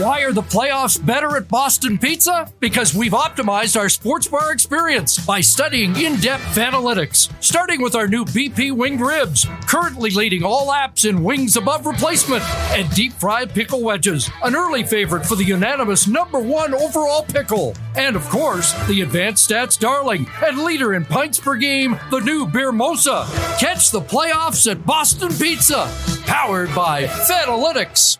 Why are the playoffs better at Boston Pizza? Because we've optimized our sports bar experience by studying in depth analytics. Starting with our new BP winged ribs, currently leading all apps in wings above replacement, and deep fried pickle wedges, an early favorite for the unanimous number one overall pickle. And of course, the advanced stats darling and leader in pints per game, the new Beer Mosa. Catch the playoffs at Boston Pizza, powered by Fanalytics.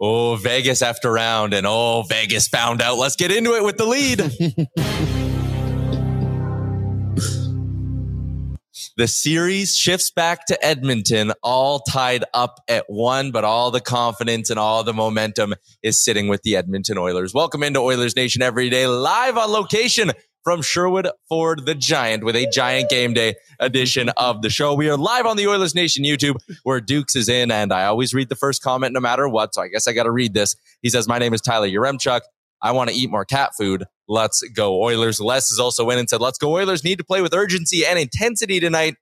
Oh, Vegas after round, and oh, Vegas found out. Let's get into it with the lead. the series shifts back to Edmonton, all tied up at one, but all the confidence and all the momentum is sitting with the Edmonton Oilers. Welcome into Oilers Nation every day, live on location from Sherwood Ford the Giant with a giant game day edition of the show. We are live on the Oilers Nation YouTube where Dukes is in, and I always read the first comment no matter what. So I guess I got to read this. He says, My name is Tyler Yaremchuk. I want to eat more cat food. Let's go Oilers. Les is also in and said, Let's go Oilers. Need to play with urgency and intensity tonight.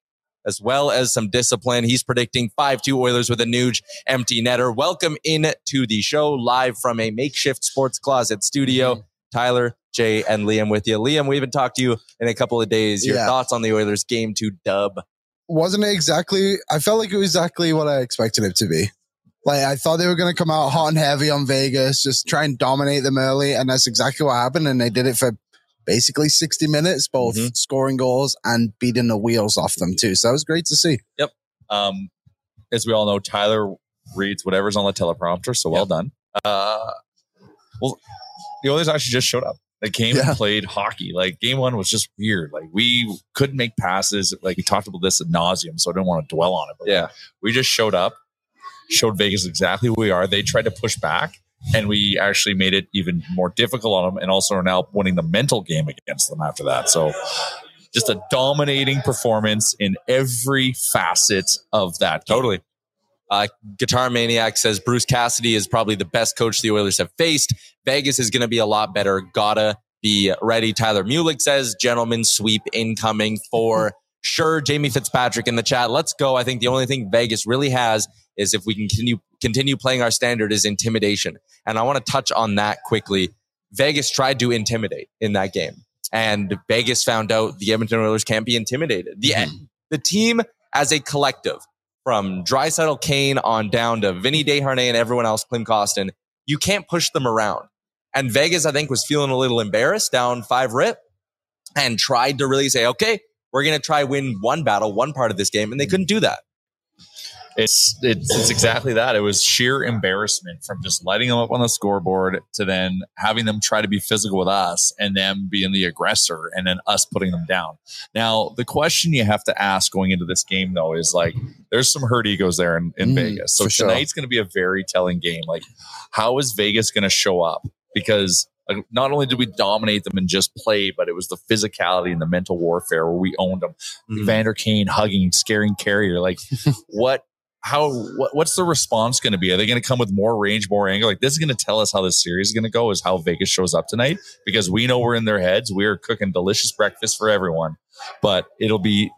As well as some discipline. He's predicting 5 2 Oilers with a Nuge empty netter. Welcome in to the show live from a makeshift sports closet studio. Mm-hmm. Tyler, Jay, and Liam with you. Liam, we haven't talked to you in a couple of days. Your Yeah. thoughts on the Oilers game to dub? wasn't it exactly I felt like it was exactly what I expected it to be. Like I thought they were gonna come out hot and heavy on Vegas, just try and dominate them early, and that's exactly what happened. And they did it for basically 60 minutes, both Mhm. scoring goals and beating the wheels off them too. So that was great to see. Yep. Um, as we all know, Tyler reads whatever's on the teleprompter, so well done. Uh, well, the Oilers actually just showed up. They came Yeah. and played hockey. Like game one was just weird. Like we couldn't make passes. Like we talked about this ad nauseum, so I didn't want to dwell on it. But Yeah. we just showed up, showed Vegas exactly who we are. They tried to push back, and we actually made it even more difficult on them, and also are now winning the mental game against them after that. So just a dominating performance in every facet of that. game. Totally. Uh, Guitar Maniac says Bruce Cassidy is probably the best coach the Oilers have faced. Vegas is going to be a lot better. Gotta be ready. Tyler Mulick says gentlemen, sweep incoming for sure. Jamie Fitzpatrick in the chat. Let's go. I think the only thing Vegas really has is if we can continue continue playing our standard is intimidation. And I want to touch on that quickly. Vegas tried to intimidate in that game. And Vegas found out the Edmonton Oilers can't be intimidated. The the team as a collective, from Draisaitl Kane on down to Vinny Desharnais and everyone else, Klim Kostin, you can't push them around. And Vegas, I think, was feeling a little embarrassed down five rip and tried to really say, okay, we're going to try win one battle, one part of this game, and they couldn't do that. It's, it's it's exactly that. It was sheer embarrassment from just lighting them up on the scoreboard to then having them try to be physical with us and them being the aggressor and then us putting them down. Now, the question you have to ask going into this game though is like there's some hurt egos there in, in Mm, Vegas. So sure. tonight's going to be a very telling game. Like how is Vegas going to show up? Because like, not only did we dominate them and just play, but it was the physicality and the mental warfare where we owned them. Mhm. Vander Kane hugging, scaring Carrier. Like, what? How? What, what's the response going to be? Are they going to come with more range, more angle? Like, this is going to tell us how this series is going to go. Is how Vegas shows up tonight because we know we're in their heads. We are cooking delicious breakfast for everyone, but it'll be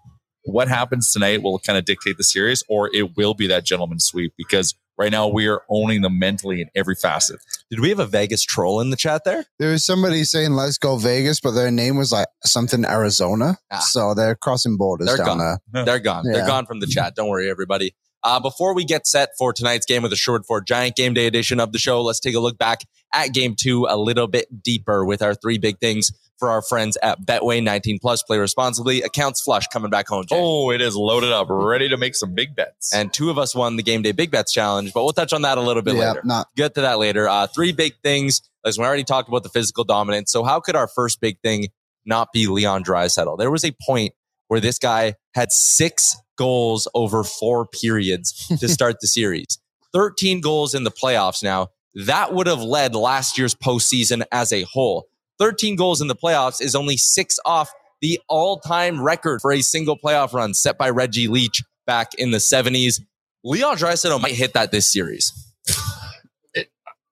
what happens tonight will kind of dictate the series, or it will be that gentleman sweep because right now we are owning them mentally in every facet. Did we have a Vegas troll in the chat there? There was somebody saying "Let's go Vegas," but their name was like something Arizona, Ah. so they're crossing borders They're down gone. there. They're gone. They're gone from the chat. Don't worry, everybody. Uh, before we get set for tonight's game with the Sherwood Ford Giant Game Day edition of the show, let's take a look back at game two a little bit deeper with our three big things for our friends at Betway 19 plus. Play responsibly. Accounts flush coming back home. Jay. Oh, it is loaded up, ready to make some big bets. And two of us won the Game Day Big Bets Challenge, but we'll touch on that a little bit Yeah, later. not Get to that later. Uh, three big things. As we already talked about the physical dominance. So how could our first big thing not be Leon Draisaitl? There was a point where this guy had six goals over four periods to start the series. 13 goals in the playoffs now. That would have led last year's postseason as a whole. 13 goals in the playoffs is only six off the all-time record for a single playoff run set by Reggie Leach back in the 70s. Leon Draisaitl might hit that this series.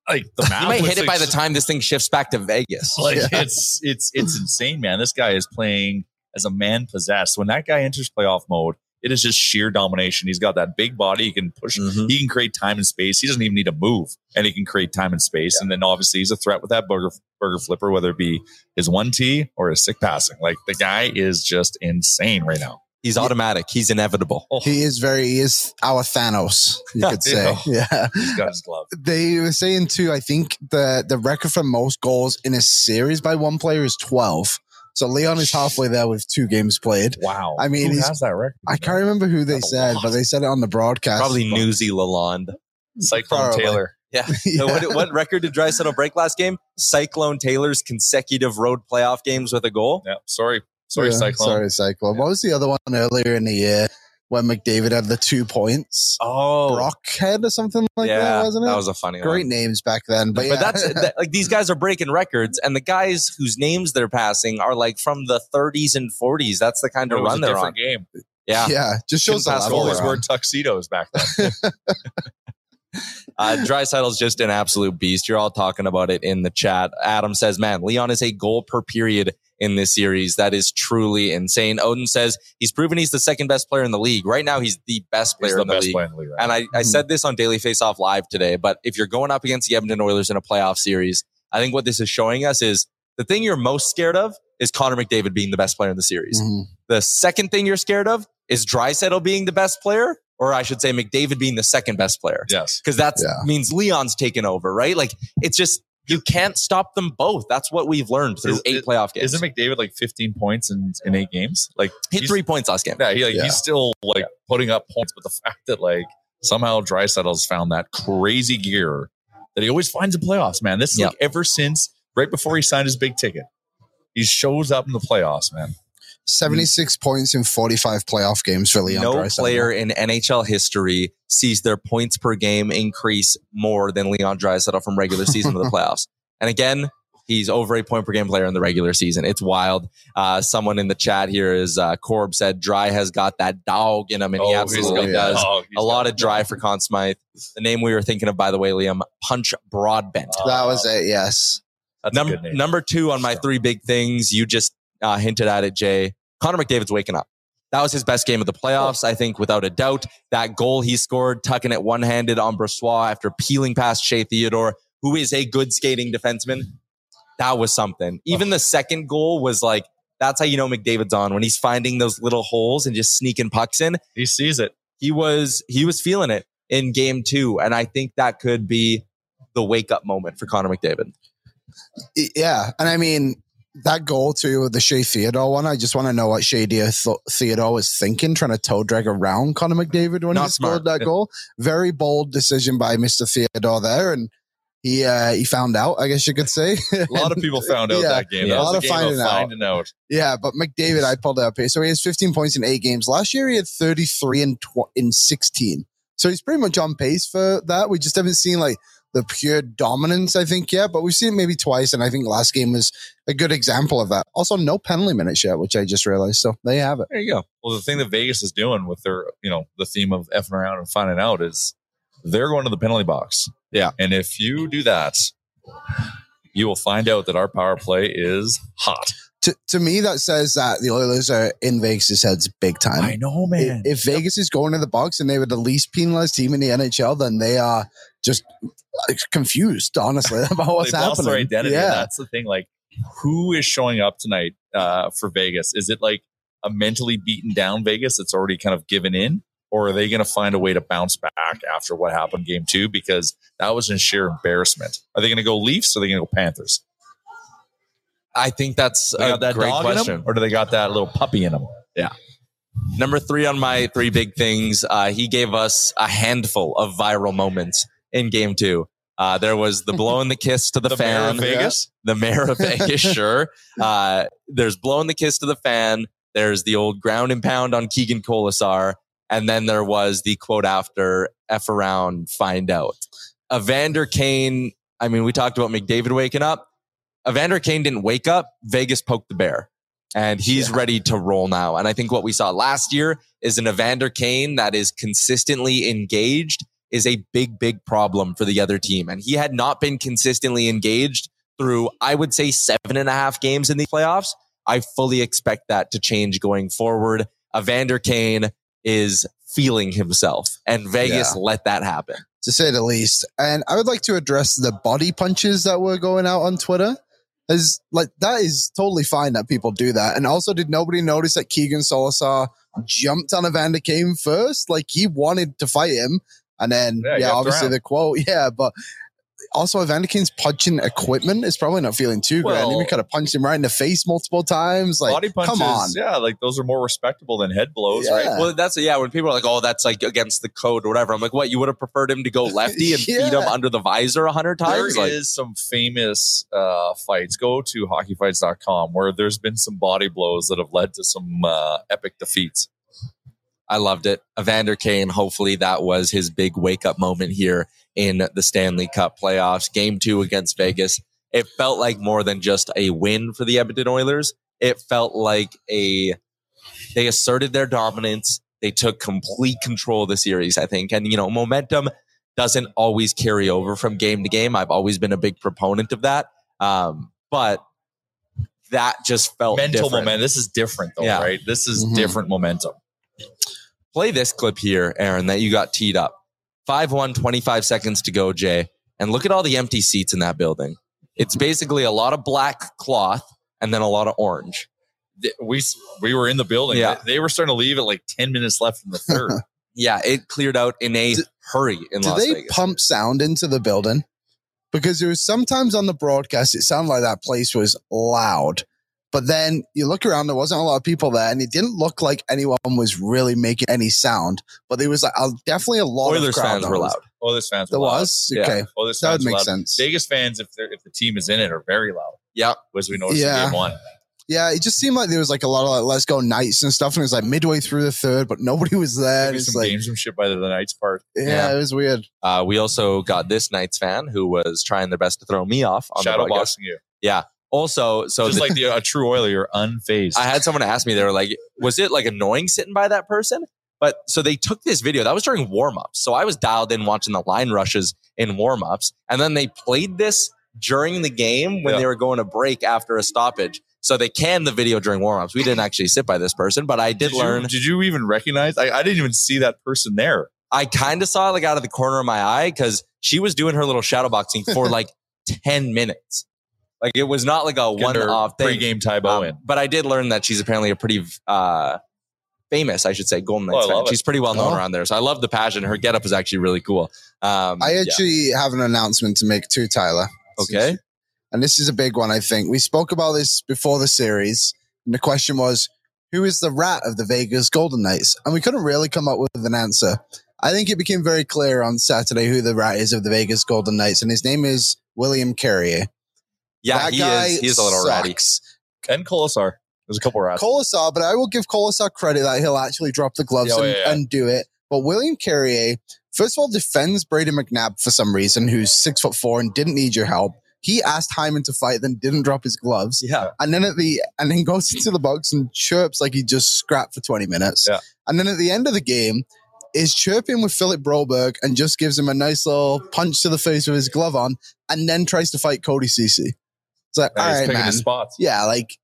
like the He math might looks hit it by the time this thing shifts back to Vegas. Like it's it's it's insane, man. This guy is playing as a man possessed. When that guy enters playoff mode, it is just sheer domination. He's got that big body. He can push. Mhm. He can create time and space. He doesn't even need to move, and he can create time and space. And then obviously he's a threat with that burger burger flipper, whether it be his one T or his sick passing. Like the guy is just insane right now. He's automatic. He's inevitable. Oh, he is very he is our Thanos, you could say. Yeah. he's got his glove. They were saying too, I think the the record for most goals in a series by one player is twelve. So Leon is halfway there with two games played. Wow. I mean, who he's- has that record? I can't remember who they That's said, but they said it on the broadcast. Probably Newsy Lalonde. Cyclone Probably. Taylor. Yeah. Yeah. So what, what record did Draisaitl break last game? Cyclone Taylor's consecutive road playoff games with a goal. Yeah. Sorry. Sorry, Yeah, Cyclone. Sorry, Cyclone. What was the other one earlier in the year when McDavid had the two points? Oh, Brockhead or something like yeah, that, wasn't it? That was a funny Great one. names back then. But, But yeah. that's that, like these guys are breaking records, and the guys whose names they're passing are like from the 30s and 40s. That's the kind It of was run a they're on. different game. Yeah. yeah, just shows the Couldn't pass level Goalies they're wore tuxedos back then. Uh, Draisaitl's just an absolute beast. You're all talking about it in the chat. Adam says, man, Leon is a goal per period in this series. That is truly insane. Odin says he's proven he's the second best player in the league. Right now, he's the best player the in the best league. player in the league. Right And I, I said this on Daily Faceoff Live today, but if you're going up against the Edmonton Oilers in a playoff series, I think what this is showing us is the thing you're most scared of is Connor McDavid being the best player in the series. Mhm. The second thing you're scared of is Draisaitl being the best player, or I should say McDavid being the second best player. yes. Because that Yeah. means Leon's taken over, right? Like it's just you can't stop them both. That's what we've learned through Is- eight is- playoff games. Isn't McDavid like 15 points in, in eight games? Like Hit he's- three points last game. Yeah, he, like, Yeah. he's still like putting up points, but the fact that like somehow Draisaitl's found that crazy gear that he always finds in playoffs, man. This is Yeah. like ever since right before he signed his big ticket. He shows up in the playoffs, man. 76 points in 45 playoff games for Leon no Draisaitl. player in NHL history sees their points per game increase more than Leon Draisaitl from regular season to the playoffs. And again, he's over a point per game player in the regular season. It's wild. Uh, someone in the chat here is uh, Corb said Dry has got that dog in him, and he he's absolutely got- does. oh, a lot of Dry for Conn Smythe. The name we were thinking of, by the way, Liam, Punch Broadbent. That was it, yes. That's a Number good name. number two on my three big things. You just uh, hinted at it, Jay. Connor McDavid's waking up. That was his best game of the playoffs, I think, without a doubt. That goal he scored, tucking it one handed on Brossoit after peeling past Shea Theodore, who is a good skating defenseman. That was something. Even the second goal was like, that's how you know McDavid's on when he's finding those little holes and just sneaking pucks in. he sees it. He was he was feeling it in game two, and I think that could be the wake up moment for Connor McDavid. Yeah. And I mean, that goal to the Shea Theodore one, I just want to know what Shea Th- Theodore was thinking, trying to toe drag around Connor McDavid when Not he scored that goal. Very bold decision by Mr. Theodore there, and he uh, he found out, I guess you could say. A lot of people found out Yeah, that game. That A lot of finding out. finding out. yeah, but McDavid, I pulled up here, so he has 15 points in eight games. Last year, he had 33 in tw- in 16, so he's pretty much on pace for that. We just haven't seen like the pure dominance, I think, yeah, but we've seen it maybe twice, and I think last game was a good example of that. Also, no penalty minutes yet, which I just realized. So there you have it. There you go. Well, the thing that Vegas is doing with their, you know, the theme of effing around and finding out is they're going to the penalty box. Yeah. And if you do that, you will find out that our power play is hot. To, to me, that says that the Oilers are in Vegas' heads big time. I know, If, if Vegas is going to the box and they were the least penalized team in the NHL, then they are just confused, honestly, about what's They've lost happening. their identity. Yeah. That's the thing. Like, who is showing up tonight uh, for Vegas? Is it like a mentally beaten down Vegas that's already kind of given in? Or are they going to find a way to bounce back after what happened game two? Because that was in sheer embarrassment. Are they going to go Leafs or are they going to go Panthers? I think that's a that great dog in 'em, question. or do they got that little puppy in them? Yeah. Number three on my three big things, uh, he gave us a handful of viral moments in game two. Uh, there was the blowing the kiss to the, The mayor fan. of Vegas? The mayor of Vegas, sure. Uh, there's blowing the kiss to the fan. There's the old ground and pound on Keegan Kolesar. And then there was the quote after F around, find out. Evander Kane, I mean, we talked about McDavid waking up. Evander Kane didn't wake up. Vegas poked the bear and he's ready to roll now. And I think what we saw last year is an Evander Kane that is consistently engaged is a big, big problem for the other team. And he had not been consistently engaged through, I would say, seven and a half games in the playoffs. I fully expect that to change going forward. Evander Kane is feeling himself, and Vegas Yeah. let that happen. to say the least. And I would like to address the body punches that were going out on Twitter. As like that is totally fine that people do that. And also, did nobody notice that Keegan Kolesar jumped on Evander Kane first? Like he wanted to fight him, and then Yeah, yeah, obviously the quote, yeah, but. Also, Evander Kane's punching equipment is probably not feeling too great. I think we Well- could have punched him right in the face multiple times. Like, Body punches, come on. yeah, like those are more respectable than head blows, Yeah. right? Well, that's yeah. When people are like, "Oh, that's like against the code or whatever," I'm like, "What? You would have preferred him to go lefty and feed him under the visor a hundred There is times?" Like, some famous uh, fights. Go to hockeyfights.com where there's been some body blows that have led to some uh, epic defeats. I loved it. Evander Kane, hopefully that was his big wake up moment here in the Stanley Cup playoffs. Game two against Vegas. It felt like more than just a win for the Edmonton Oilers. It felt like a, they asserted their dominance. They took complete control of the series, I think. And, you know, momentum doesn't always carry over from game to game. I've always been a big proponent of that. Um, but that just felt Mental different. momentum. This is different, though, Yeah. right? This is Mhm. different momentum. Play this clip here, Aaron, that you got teed up. 5 1, 25 seconds to go, Jay. And look at all the empty seats in that building. It's basically a lot of black cloth and then a lot of orange. We we were in the building. Yeah. They, they were starting to leave at like ten minutes left in the third. Yeah, it cleared out in a Did- hurry in Did Las they Vegas. pump sound into the building? Because there was sometimes on the broadcast, it sounded like that place was loud. But then you look around, there wasn't a lot of people there, and it didn't look like anyone was really making any sound. But there was like, uh, definitely a lot Oilers of crowd fans were noise. loud. Oilers fans were There loud. was? Yeah. Okay. Oilers That would fans were make loud. sense. Vegas fans, if if the team is in it, are very loud. Yeah. as we noticed Yeah. in game one. Yeah, it just seemed like there was like a lot of like let's go Knights and stuff. And it was like midway through the third, but nobody was there. Maybe It's some like, gamesmanship by the Knights part. yeah, Yeah. it was weird. Uh, we also got this Knights fan who was trying their best to throw me off on the Shadow broadcast. boxing you. Also, so Just the- like the, a true Oiler, you're unfazed. I had someone ask me, they were like, was it like annoying sitting by that person? But so they took this video. That was during warm ups. So I was dialed in watching the line rushes in warm ups. And then they played this during the game when Yeah. they were going to break after a stoppage. So they canned the video during warm ups. We didn't actually sit by this person, but I did, did learn. You, did you even recognize? I, I didn't even see that person there. I kind of saw it like out of the corner of my eye because she was doing her little shadow boxing for like 10 minutes. Like it was not like a one off thing. Pre-game Ty Um, Bowen. but I did learn that she's apparently a pretty uh, famous, I should say, Golden Oh, Knights fan. She's pretty well known Oh. around there. So I love the passion. Her getup is actually really cool. Um, I yeah. actually have an announcement to make too, Tyler. Okay. and this is a big one, I think. We spoke about this before the series, and the question was, who is the rat of the Vegas Golden Knights? And we couldn't really come up with an answer. I think it became very clear on Saturday who the rat is of the Vegas Golden Knights, and his name is William Carrier. Yeah, That he is. He's a little ratty. And Kolesar. There's a couple rats. Kolesar, but I will give Kolesar credit that he'll actually drop the gloves oh, and, yeah, yeah. and do it. But William Carrier, first of all, defends Brady McNabb for some reason, who's six foot four and didn't need your help. He asked Hyman to fight, then didn't drop his gloves. Yeah. And then at the and then goes into the box and chirps like he just scrapped for 20 minutes. Yeah. And then at the end of the game, is chirping with Philip Broberg and just gives him a nice little punch to the face with his glove on, and then tries to fight Cody Cece. It's like, Yeah, all he's right, picking man. spots. Yeah, like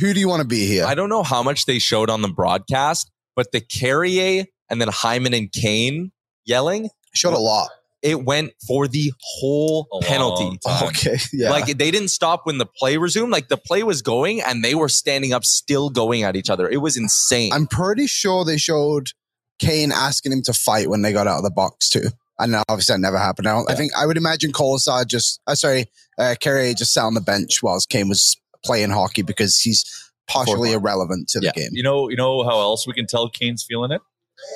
who do you want to be here? I don't know how much they showed on the broadcast, but the Carrier and then Hyman and Kane yelling, Showed a lot. it went for the whole A penalty. Okay. Yeah. Like they didn't stop when the play resumed. Like the play was going and they were standing up, still going at each other. It was insane. I'm pretty sure they showed Kane asking him to fight when they got out of the box too. And obviously that never happened. I, don't, I think I would imagine Kolesar just, uh, sorry, uh, Carrier just sat on the bench whilst Kane was playing hockey because he's partially irrelevant to the Yeah. game. You know, you know how else we can tell Kane's feeling it?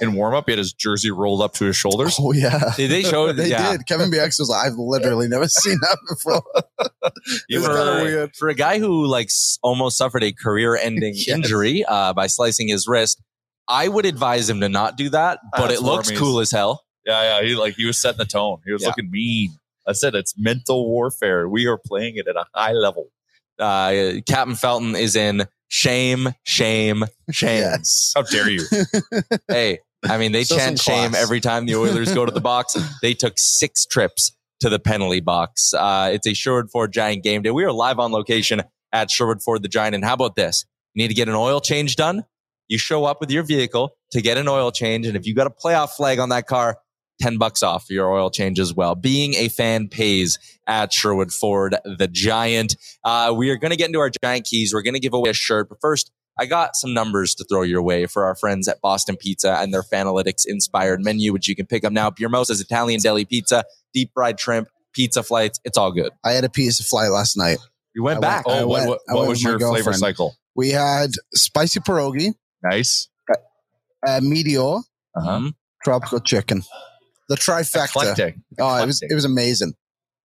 In warm up, he had his jersey rolled up to his shoulders. Oh yeah, Did they showed. they yeah. did. Kevin Bieksa was like, I've literally never seen that before. You were weird. For a guy who like almost suffered a career-ending Yes. injury uh, by slicing his wrist, I would advise him to not do that. But That's it looks cool as hell. Yeah, yeah. He like he was setting the tone. He was Yeah. looking mean. I said it's mental warfare. We are playing it at a high level. Uh, Captain Felton is in shame, shame, shame. Yes. How dare you? hey, I mean, they Show chant shame class. every time the Oilers go to the box. They took six trips to the penalty box. Uh, it's a Sherwood Ford Giant game day. We are live on location at Sherwood Ford the Giant. And how about this? You need to get an oil change done. You show up with your vehicle to get an oil change. And if you got a playoff flag on that car, 10 bucks off your oil change as well. Being a fan pays at Sherwood Ford, the Giant. Uh, we are going to get into our Giant keys. We're going to give away a shirt. But first, I got some numbers to throw your way for our friends at Boston Pizza and their Fanalytics inspired menu, which you can pick up now. Piermosa's Italian deli pizza, deep fried shrimp, pizza flights. It's all good. I had a piece of fly last night. We went I back. I Oh, what, went- what, I what was with my your flavor cycle? We had spicy pierogi, Nice. uh, meteor, Uh-huh. Tropical chicken. The trifecta. Eclectic. Oh, it was it was amazing.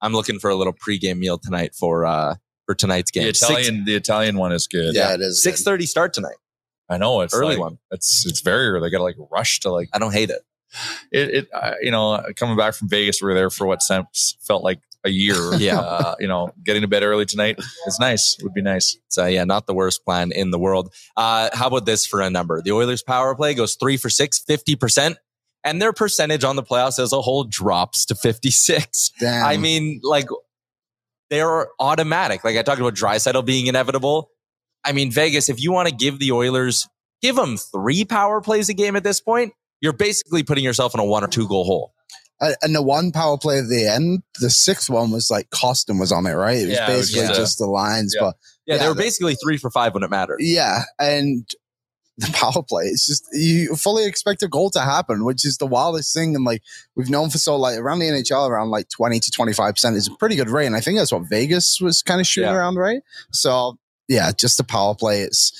I'm looking for a little pregame meal tonight for uh for tonight's game. The Italian, the Italian one is good. Yeah, it is. Six thirty start tonight. I know it's Early like- one. It's it's very early. They got to like rush to like I don't hate it. it. it uh, you know, coming back from Vegas, we were there for what sem- felt like a year. Yeah. uh, you know, getting to bed early tonight is nice. Would be nice. So yeah, not the worst plan in the world. Uh, how about this for a number? The Oilers power play goes three for six, 50%, and their percentage on the playoffs as a whole drops to 56. Damn. I mean, like they're automatic. Like I talked about Draisaitl being inevitable. I mean, Vegas, if you want to give the Oilers, give them three power plays a game at this point, you're basically putting yourself in a one or two goal hole. And the one power play at the end, the sixth one was like Kostin was on it, right? It was Yeah, it was basically just, just the lines, yeah. but Yeah, they were basically three for five when it mattered. yeah, and the power play, it's just you fully expect a goal to happen, which is the wildest thing. And like we've known for so like around the NHL, around like twenty to twenty five percent is a pretty good rate, and I think that's what Vegas was kind of shooting Yeah. around, right? So yeah, just the power play is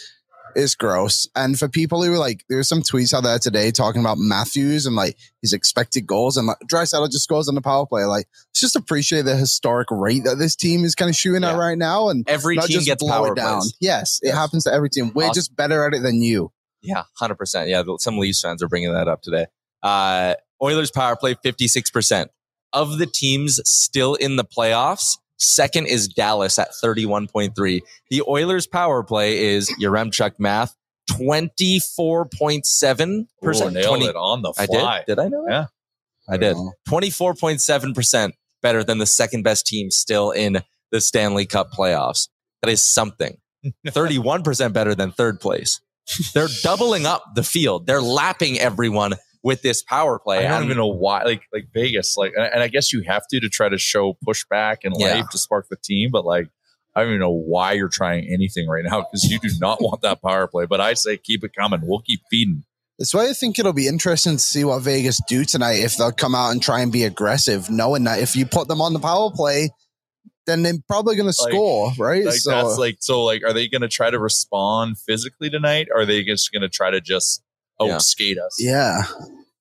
is gross. And for people who like, there's some tweets out there today talking about Matthews and like his expected goals, and like Draisaitl just goes on the power play. Like, let's just appreciate the historic rate that this team is kind of shooting at right now, and Every not team just gets blow power it down. plays. Yes, it happens to every team. We're Awesome. just better at it than you. Yeah, hundred percent. Yeah, some Leafs fans are bringing that up today. Uh, Oilers power play fifty six percent of the teams still in the playoffs. Second is Dallas at thirty one point three. The Oilers power play is your Yaremchuk math twenty four point seven Ooh, percent. nailed it on the I fly. did. Did I know that? Yeah. I did. Twenty four point seven percent better than the second best team still in the Stanley Cup playoffs. That is something. Thirty one percent better than third place. They're doubling up the field. They're lapping everyone with this power play. I don't And- even know why, like like Vegas, like, and and I guess you have to to try to show pushback and Yeah. life to spark the team, but like, I don't even know why you're trying anything right now because you do not want that power play. But I say keep it coming. We'll keep feeding. That's why I think it'll be interesting to see what Vegas do tonight if they'll come out and try and be aggressive, knowing that if you put them on the power play, then they're probably going to Like- score, right? Like so that's like so. Like, are they going to try to respond physically tonight? Or are they just going to try to just Yeah. outskate us? yeah,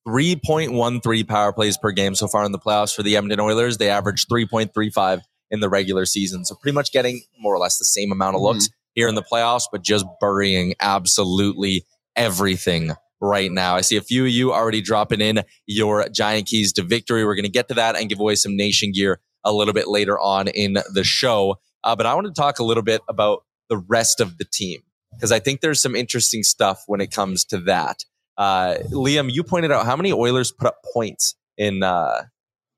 3.13 power plays per game so far in the playoffs for the Edmonton Oilers. They averaged 3.35 in the regular season. So pretty much getting more or less the same amount of looks here in the playoffs, but just burying absolutely everything right now. I see a few of you already dropping in your giant keys to victory. We're going to get to that and give away some nation gear a little bit later on in the show. Uh, but I want to talk a little bit about the rest of the team because I think there's some interesting stuff when it comes to that. Uh, Liam, you pointed out how many Oilers put up points in uh,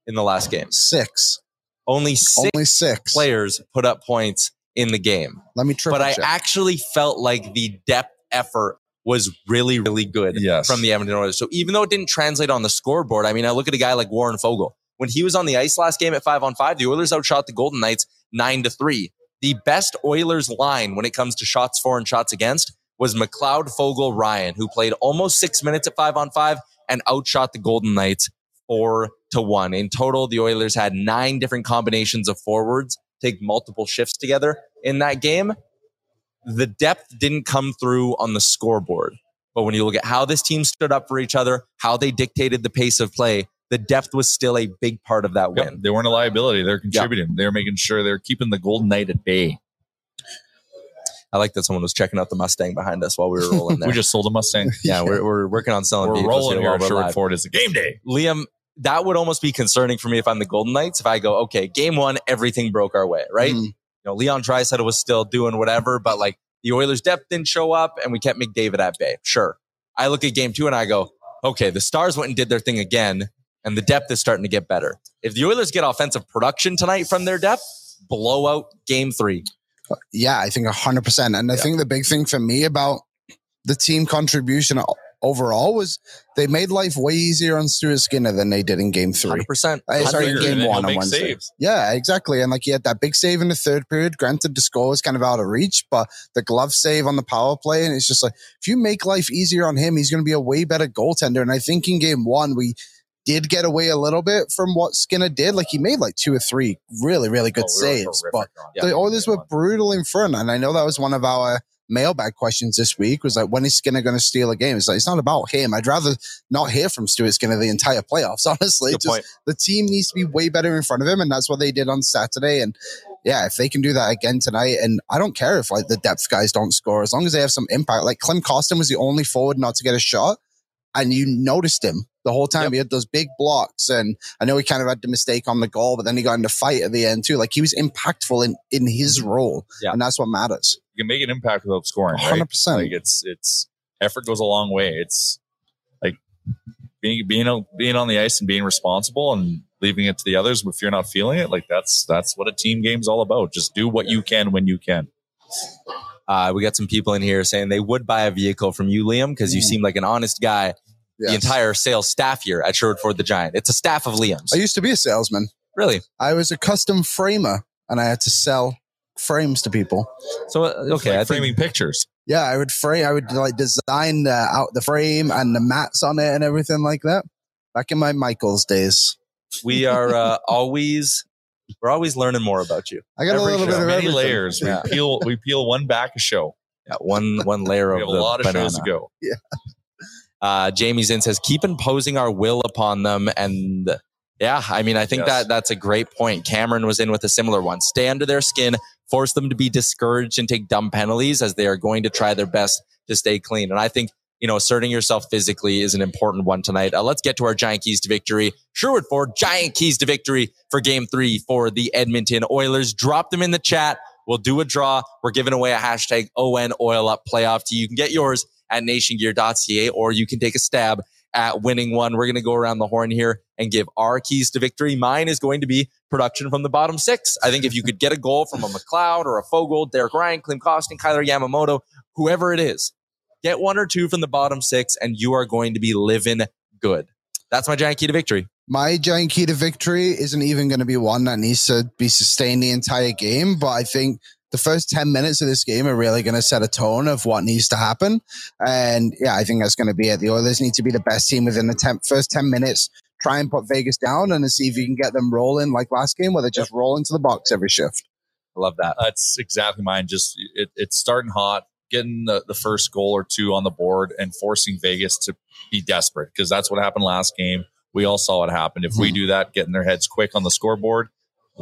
in the last game. six, Only six only six. players put up points in the game, Let me triple but I check. actually felt like the depth effort was really, really good Yes. from the Edmonton Oilers. So even though it didn't translate on the scoreboard, I mean, I look at a guy like Warren Foegele. When he was on the ice last game at five on five, the Oilers outshot the Golden Knights nine to three. The best Oilers line when it comes to shots for and shots against was McLeod Foegele Ryan, who played almost six minutes at five on five and outshot the Golden Knights four to one. In total, the Oilers had nine different combinations of forwards take multiple shifts together in that game. The depth didn't come through on the scoreboard. But when you look at how this team stood up for each other, how they dictated the pace of play, the depth was still a big part of that Yep, win. They weren't a liability. They're contributing. They're making sure they're keeping the Golden Knight at bay. I like that someone was checking out the Mustang behind us while we were rolling there. We just sold a Mustang. yeah, we're, we're working on selling We're vehicles rolling here here at we're Sherwood live. Ford. It's a game day. Liam, that would almost be concerning for me if I'm the Golden Knights. If I go, okay, game one, everything broke our way, right? Mhm. You know, Leon Draisaitl was still doing whatever, but like the Oilers' depth didn't show up, and we kept McDavid at bay. Sure. I look at game two and I go, okay, the Stars went and did their thing again, and the depth is starting to get better. If the Oilers get offensive production tonight from their depth, blow out game three. Yeah, I think 100%. And I think the big thing for me about the team contribution overall was they made life way easier on Stuart Skinner than they did in game three. 100%. Uh, sorry, in game one on Wednesday. saves. Yeah, exactly. And like he had that big save in the third period. Granted, the score was kind of out of reach, but the glove save on the power play. And it's just like, if you make life easier on him, he's going to be a way better goaltender. And I think in game one, we did get away a little bit from what Skinner did. Like he made like two or three really, really good Oh, we saves, but Yeah. the. Oilers were brutal in front. And I know that was one of our mailbag questions this week was like, when is Skinner going to steal a game? It's like, it's not about him. I'd rather not hear from Stuart Skinner the entire playoffs, honestly. Good Just point. the team needs to be way better in front of him. And that's what they did on Saturday. And yeah, if they can do that again tonight, and I don't care if like the depth guys don't score, as long as they have some impact. Like Klim Kostin was the only forward not to get a shot. And you noticed him the whole time. Yep. He had those big blocks. And I know he kind of had the mistake on the goal, but then he got into fight at the end too. Like he was impactful in, in his role. Yeah. And that's what matters. You can make an impact without scoring. Right? 100%. Like it's it's effort goes a long way. It's like being being on being on the ice and being responsible and leaving it to the others if you're not feeling it. Like that's that's what a team game's all about. Just do what you can when you can. Uh, we got some people in here saying they would buy a vehicle from you, Liam, because you Mm. seem like an honest guy. The entire sales staff here at Sherwood Ford the Giant. It's a staff of Liam's. I used to be a salesman. really? I was a custom framer and I had to sell frames to people. So, uh, okay. Like I think framing pictures. Yeah, I would frame. I would like design the out the frame and the mats on it and everything like that. Back in my Michaels days, we are uh, always, we're always learning more about you. I got Every a little show. bit of Many everything. layers. Yeah. We peel we peel one back a show. Yeah, one, one layer We of have a lot of banana. shows to go. Uh, Jamie's in says, keep imposing our will upon them. And yeah, I mean, I think Yes. that that's a great point. Cameron was in with a similar one. Stay under their skin, force them to be discouraged and take dumb penalties as they are going to try their best to stay clean. And I think, you know, asserting yourself physically is an important one tonight. Uh, let's get to our giant keys to victory. Sherwood Ford, giant keys to victory for game three for the Edmonton Oilers. Drop them in the chat. We'll do a draw. We're giving away a hashtag ON Oil Up playoff tee. You can get yours at nationgear.ca or you can take a stab at winning one. We're going to go around the horn here and give our keys to victory. Mine is going to be production from the bottom six. I think if you could get a goal from a McLeod or a Foegele, Derek Ryan, Klim Kostin, Kailer Yamamoto, whoever it is, get one or two from the bottom six and you are going to be living good. That's my giant key to victory. My giant key to victory isn't even going to be one that needs to be sustained the entire game, but I think the first 10 minutes of this game are really going to set a tone of what needs to happen. And yeah, I think that's going to be it. The Oilers need to be the best team within the 10, first 10 minutes. try and put Vegas down and see if you can get them rolling like last game where they just roll into the box every shift. I love that. That's exactly mine. Just it, it's starting hot, getting the, the first goal or two on the board and forcing Vegas to be desperate because that's what happened last game. We all saw what happened. If we Mhm. do that, getting their heads quick on the scoreboard,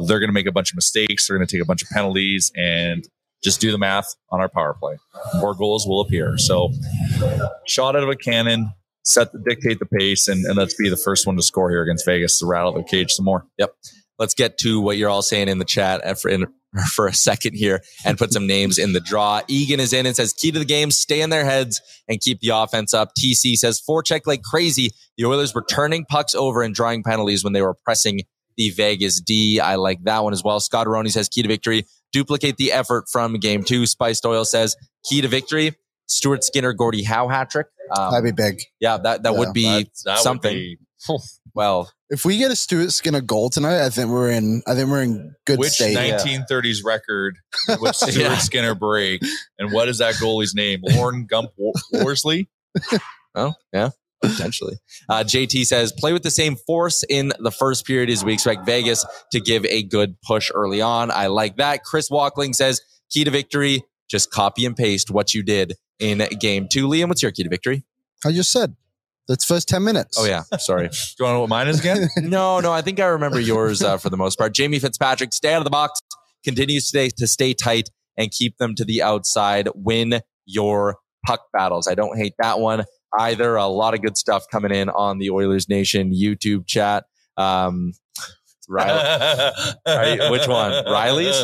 they're going to make a bunch of mistakes. They're going to take a bunch of penalties and just do the math on our power play. More goals will appear. So, shot out of a cannon, set the dictate the pace, and, and let's be the first one to score here against Vegas to rattle the cage some more. Yep. Let's get to what you're all saying in the chat uh, for, in, for a second here and put some names in the draw. Egan is in and says, key to the game, stay in their heads and keep the offense up. TC says, forecheck like crazy. The Oilers were turning pucks over and drawing penalties when they were pressing the Vegas D. I like that one as well. Scott Aroni says, key to victory, duplicate the effort from game two. Spiced Oil says, key to victory, Stuart Skinner, Gordie Howe hat trick. Um, That'd be big. yeah, that, that Yeah, would be That- that would something. be- well, If we get a Stuart Skinner goal tonight, I think we're in. I think we're in good which state. 1930s record would Stuart Yeah. Skinner break? And what is that goalie's name? Lorne Gump Worsley? Oh, yeah, potentially. Uh, JT says, play with the same force in the first period as we expect Vegas to give a good push early on. I like that. Chris Walkling says, key to victory, just copy and paste what you did in game two. Liam, what's your key to victory? I just said that's first ten minutes. Oh, yeah. Sorry. Do you want to know what mine is again? no, no, I think I remember yours uh, for the most part. Jamie Fitzpatrick, stay out of the box, continues to stay, to stay tight and keep them to the outside. Win your puck battles. I don't hate that one either. A lot of good stuff coming in on the Oilers Nation YouTube chat. Um, Riley, you- which one? Riley's?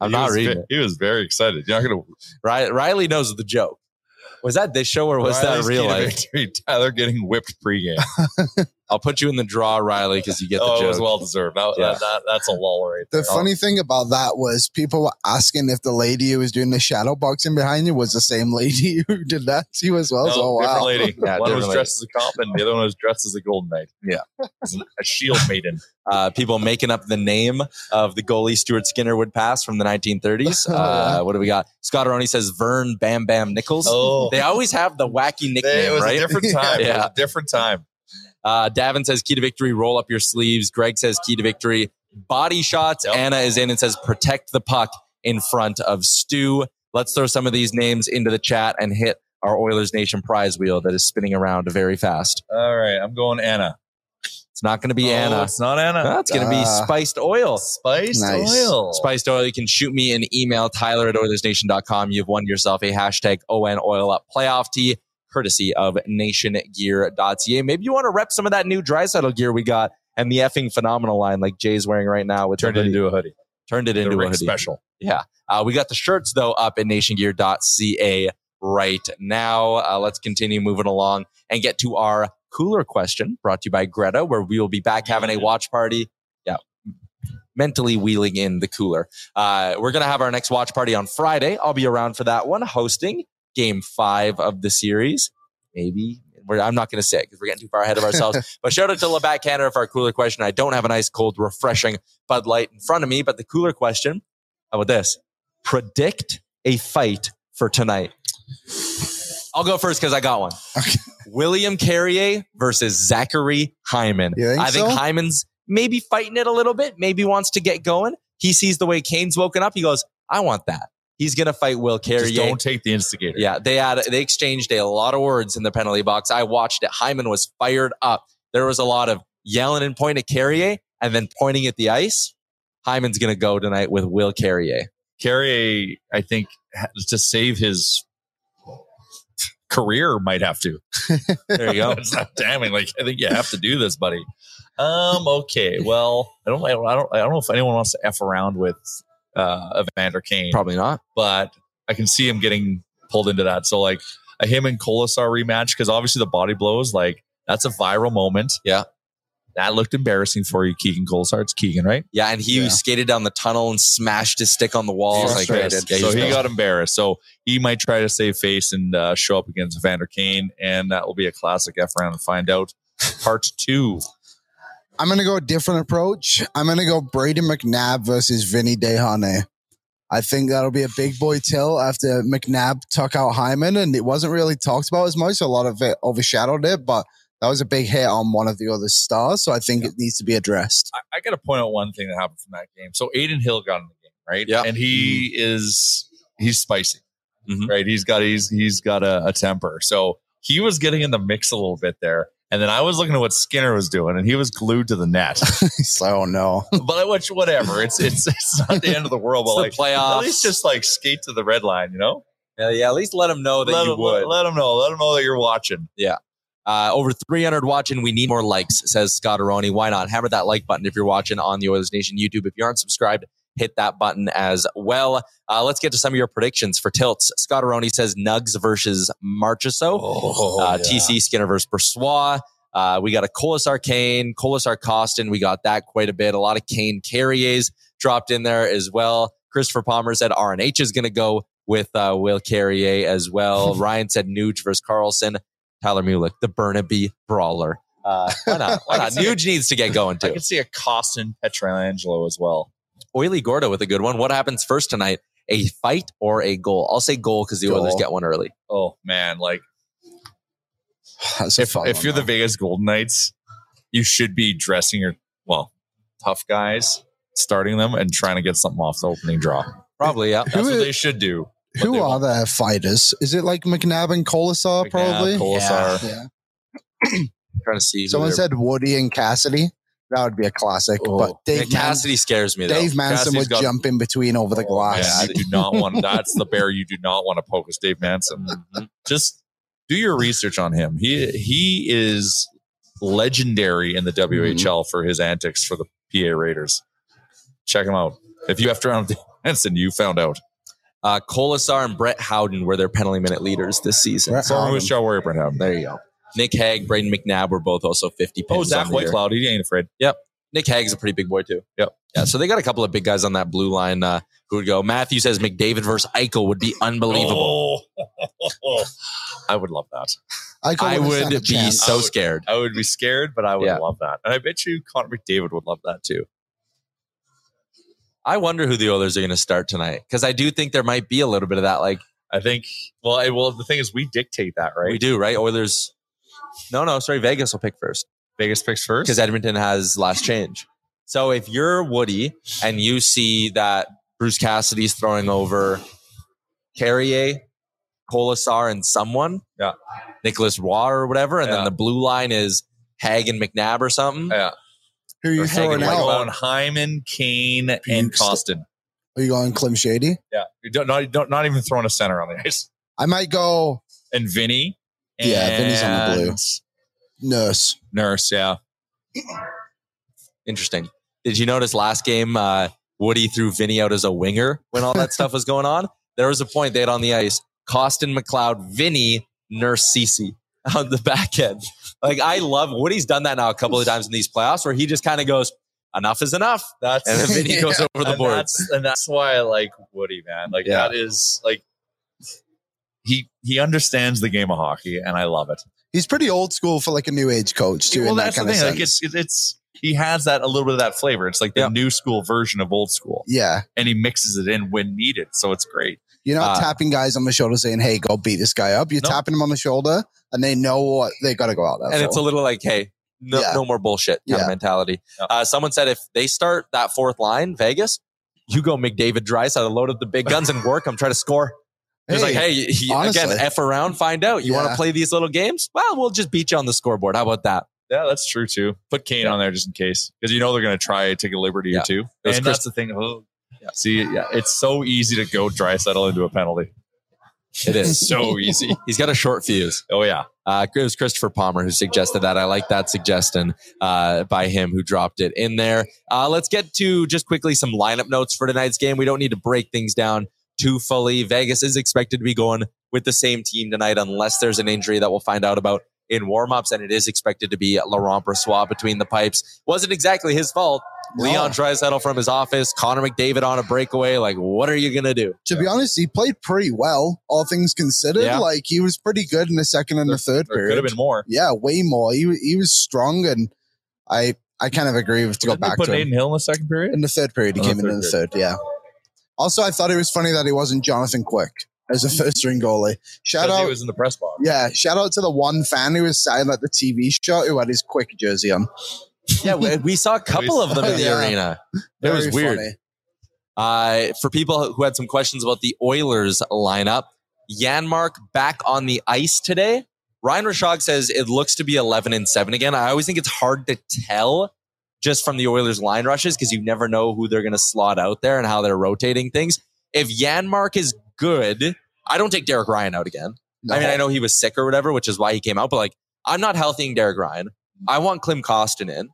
I'm He not was reading it. He was very excited. You're not going to. Ri- Riley knows the joke. Was that this show or was that real life? Victory, Tyler getting whipped pregame. I'll put you in the draw, Riley, because you get the oh, it was well deserved. That, Yeah. that, that, that's a lull right The there. funny thing about that was people were asking if the lady who was doing the shadow boxing behind you was the same lady who did that to you as well. No, so different wow. lady. Yeah, one was different dressed as a cop, and the other one was dressed as a golden knight. Yeah. A shield maiden. uh, people making up the name of the goalie Stuart Skinner would pass from the 1930s. Uh, what do we got? Scott Aroni says Vern Bam Bam Nichols. Oh, They always have the wacky it nickname, was right? a different time. It was Yeah. a different time. Uh, Davin says key to victory, roll up your sleeves. Greg says key to victory, body shots. Yep. Anna is in and says protect the puck in front of Stu. Let's throw some of these names into the chat and hit our Oilers Nation prize wheel that is spinning around very fast. All right, I'm going Anna. It's not going to be Oh, Anna. It's not Anna. That's going to be Ah. spiced oil. Spiced Nice. oil. Spiced Oil, you can shoot me an email, Tyler at OilersNation.com. You've won yourself a hashtag ON Oil Up playoff tee, courtesy of nationgear.ca. Maybe you want to rep some of that new Draisaitl gear we got and the effing phenomenal line like Jay's wearing right now with Turned it into a hoodie. Turned it The into a hoodie. special. Yeah. Uh, we got the shirts though up at nationgear.ca right now. Uh, let's continue moving along and get to our cooler question brought to you by Greta, where we will be back having a watch party. Yeah. Mentally wheeling in the cooler. Uh, we're going to have our next watch party on Friday. I'll be around for that one, hosting game five of the series. Maybe. We're, I'm not going to say because we're getting too far ahead of ourselves. but shout out to Labatt Canada for our cooler question. I don't have a nice, cold, refreshing Bud Light in front of me, but the cooler question how about this? Predict a fight for tonight. I'll go first because I got one. Okay. William Carrier versus Zachary Hyman. Think I think so? Hyman's maybe fighting it a little bit, maybe wants to get going. He sees the way Kane's woken up. He goes, I want that. He's going to fight Will Carrier. Just don't take the instigator. Yeah, they had they exchanged a lot of words in the penalty box. I watched it. Hyman was fired up. There was a lot of yelling and pointing at Carrier and then pointing at the ice. Hyman's going to go tonight with Will Carrier. Carrier, I think, to save his career, might have to. There you go. it's not damning. Like I think you have to do this, buddy. Um. Okay. Well, I don't. I don't. I don't know if anyone wants to f around with uh, Evander Kane, Probably not. but I can see him getting pulled into that. So like a him and Kolesar rematch because obviously the body blows like that's a viral moment. Yeah. That looked embarrassing for you, Keegan Kolesar. It's Keegan, right? Yeah, and he Yeah. skated down the tunnel and smashed his stick on the wall. Like, yeah, so he pissed. got embarrassed. So he might try to save face and uh, show up against Evander Kane, and that will be a classic F round and find out. Part two. I'm going to go a different approach. I'm going to go Brady McNabb versus Vinny Desharnais. I think that'll be a big boy till after McNabb took out Hyman, and it wasn't really talked about as much. A lot of it overshadowed it, but that was a big hit on one of the other stars. So I think it needs to be addressed. I, I got to point out one thing that happened from that game. So Adin Hill got in the game, right? Yeah. and he is he's spicy, Mhm. right? He's got he's he's got a, a temper. So he was getting in the mix a little bit there. And then I was looking at what Skinner was doing, and he was glued to the net. so oh no. but which whatever, it's it's it's not the end of the world. But It's the like playoffs. at least just like skate to the red line, you know. Yeah, yeah, at least let them know that let you them, would. let them know. Let them know that you're watching. Yeah. Uh, over 300 watching. We need more likes, says Scott Aroni. Why not? Hammer that like button if you're watching on the Oilers Nation YouTube. If you aren't subscribed, hit that button as well. Uh, let's get to some of your predictions for tilts. Scott Aroni says Nugs versus Marchessault. Oh, uh, TC Skinner versus Brossoit. Uh, we got a Kolesar Kane, Kolesar Kostin. We got that quite a bit. A lot of Kane Carriers dropped in there as well. Christopher Palmer said RNH is going to go with uh, Will Carrier as well. Ryan said Nuge versus Carlson. Tyler Mulick, the Burnaby brawler. Uh, why not? Why not? Nuge needs to get going too. I can see a Kostin Pietrangelo as well. Oily Gordo with a good one. What happens first tonight? A fight or a goal? I'll say goal because the Goal. Oilers get one early. Oh man, like That's if, if one, you're the. Vegas Golden Knights, you should be dressing your well tough guys, starting them, and trying to get something off the opening draw. Probably, yeah. That's Who what is- they should do. Who they are want. their fighters? Is it like McNabb and Kolesar, McNabb, probably? Kolesar. Yeah. trying to see. Someone said Woody and Cassidy. That would be a classic. Oh, but Dave, Yeah, Cassidy scares me though. Dave Manson Cassidy's would got- jump in between over the Man, glass. you do not want. That's the bear you do not want to poke. Is Dave Manson? Just do your research on him. He he is legendary in the WHL for his antics for the PA Raiders. Check him out. If you have to round Dave Manson, you found out. Uh, Kolesar and Brett Howden were their penalty minute leaders this season. Brett Former Howden. Moose Jaw Warrior Brent Howden. There you go. Nick Hague, Braden McNabb were both also 50 pins. Oh, on Zach the year. Whitecloud. He ain't afraid. Yep. Nick Hague's a pretty big boy too. Yep. Yeah, so they got a couple of big guys on that blue line uh, who would go. Matthew says McDavid versus Eichel would be unbelievable. Oh. I would love that. I, I wouldn't would stand a be chance. so I would- scared. I would be scared, but I would Yeah. love that. And I bet you Connor McDavid would love that too. I wonder who the Oilers are going to start tonight because I do think there might be a little bit of that. Like I think. Well, I, well, the thing is, we dictate that, right? we do, right? Oilers. No, no, sorry. Vegas will pick first Vegas picks first. because Edmonton has last change. So if you're Woody and you see that Bruce Cassidy's throwing over Carrier, Kolesar, and someone, Yeah. Nicholas Roy or whatever, and Yeah. then the blue line is Hag and McNabb or something. yeah, Who are you or Hagen throwing White we're out? going Hyman, Kane, and Bukes. Kostin. Are you going Klim Shady? Yeah, you don't not, don't not even throwing a center on the ice. I might go And Vinny. Yeah, Vinny's on the blue. Nurse. Nurse. Yeah, Interesting. Did you notice last game uh, Woody threw Vinny out as a winger when all that stuff was going on? There was a point they had on the ice Kostin McLeod, Vinny, Nurse Cece on the back end. Like I love Woody's done that now a couple of times in these playoffs where he just kind of goes, enough is enough. that's And then Vinny goes over the and boards. That's, and that's why I like Woody, man. Like Yeah. that is like he he understands the game of hockey, and I love it. He's pretty old school for like a new age coach too. well, in that that's the kind of thing. Like sense. it's, it's it's he has that a little bit of that flavor. It's like the Yeah. new school version of old school, yeah. and he mixes it in when needed. So it's great. You're not Uh, tapping guys on the shoulder saying, "Hey, go beat this guy up." You're Nope. tapping them on the shoulder, and they know what they got to go out there. and for. it's a little like, hey, no, Yeah. no more bullshit kind Yeah. of mentality. Yeah. Uh, someone said if they start that fourth line, Vegas, you go McDavid Draisaitl load up the big guns and work. I'm trying to score. It's like, hey, he, honestly. again, F around, find out. You want to play these little games? Well, we'll just beat you on the scoreboard. How about that? Yeah, that's true too. Put Kane on there just in case, because you know they're going to try to take a liberty Yeah. or two. It was And Chris- that's the thing. Oh, yeah. See, yeah, it's so easy to go Draisaitl into a penalty. It is. So easy. He's got a short fuse. Oh yeah. Uh, it was Christopher Palmer who suggested that. I like that suggestion uh, by him who dropped it in there. Uh, let's get to just quickly some lineup notes for tonight's game. We don't need to break things down too fully. Vegas is expected to be going with the same team tonight unless there's an injury that we'll find out about in warmups, and it is expected to be Laurent Brossoit between the pipes. Wasn't exactly his fault. No. Leon Draisaitl from his office, Connor McDavid on a breakaway. Like, what are you gonna do? to be honest, he played pretty well, all things considered. Yeah. Like he was pretty good in the second and the third There could period. have been more. Yeah, way more. He he was strong, and I I kind of agree with to go Didn't they back put to him. Adin Hill in the second period. in the third period. He Oh, came in in the third. Yeah. Also, I thought it was funny that he wasn't Jonathan Quick. as a first string goalie. Shout Because he out, was in the press box. yeah, shout out to the one fan who was signing at the TV shot who had his quick jersey on. Yeah, we, we saw a couple of them in the Yeah. arena. It was weird. funny. Uh, for people who had some questions about the Oilers lineup, Janmark back on the ice today. Ryan Rishaug says it looks to be 11 and 7 again. I always think it's hard to tell just from the Oilers line rushes because you never know who they're going to slot out there and how they're rotating things. If Janmark is good, I don't take Derek Ryan out again. I mean, I know he was sick or whatever, which is why he came out, but like, I'm not healthying Derek Ryan. I want Klim Kostin in.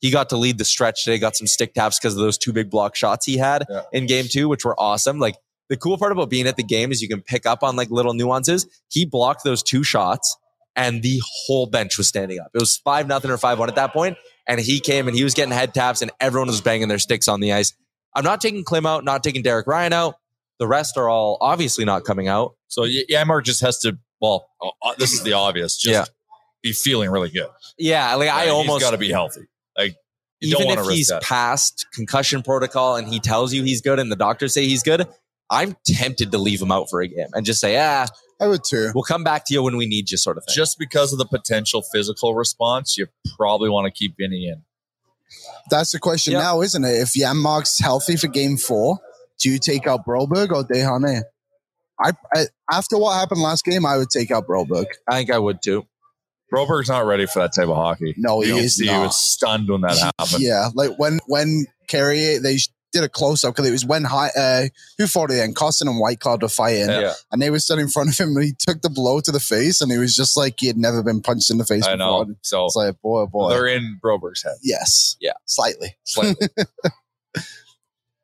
He got to lead the stretch today, got some stick taps because of those two big block shots he had Yeah. in game two, which were awesome. Like, the cool part about being at the game is you can pick up on like little nuances. He blocked those two shots and the whole bench was standing up. It was five nothing or five one at that point, and he came and he was getting head taps and everyone was banging their sticks on the ice. I'm not taking Klim out, not taking Derek Ryan out. The rest are all obviously not coming out. So Y- Janmark just has to. Well, uh, this is the obvious. Just Yeah. be feeling really good. Yeah, like I almost got to be healthy. Like you don't even if risk he's that. past concussion protocol and he tells you he's good and the doctors say he's good, I'm tempted to leave him out for a game and just say, ah, I would too. we'll come back to you when we need you, sort of thing. Just because of the potential physical response, you probably want to keep Vinny in. That's the question Yeah. now, isn't it? If Janmark's healthy for game four, do you take out Broberg or Desharnais? I, I after what happened last game, I would take out Broberg. I think I would too. Broberg's not ready for that type of hockey. No, he You can is not. He was stunned when that happened. Yeah, like when when Carrier they did a close up because it was when high, uh, who fought it then? Kostin and Whitecloud were fighting, Yeah. and they were stood in front of him. and He took the blow to the face, and he was just like he had never been punched in the face I before. know. So It's like boy, oh boy, they're in Broberg's head. yes, Yeah. slightly. Slightly.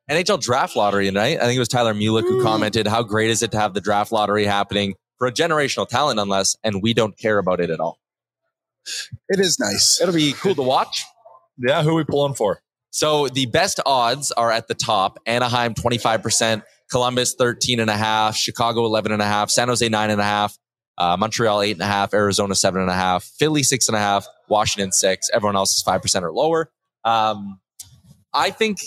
NHL draft lottery tonight. I think it was Tyler Mulick who commented, How great is it to have the draft lottery happening for a generational talent, unless and we don't care about it at all? It is nice. It'll be cool to watch. yeah, who are we pulling for? So the best odds are at the top. Anaheim 25%, Columbus 13 and a half, Chicago 11 and a half, San Jose 9 and a half, uh, Montreal 8 and a half, Arizona 7 and a half, Philly 6 and a half, Washington 6. Everyone else is 5% or lower. Um, I think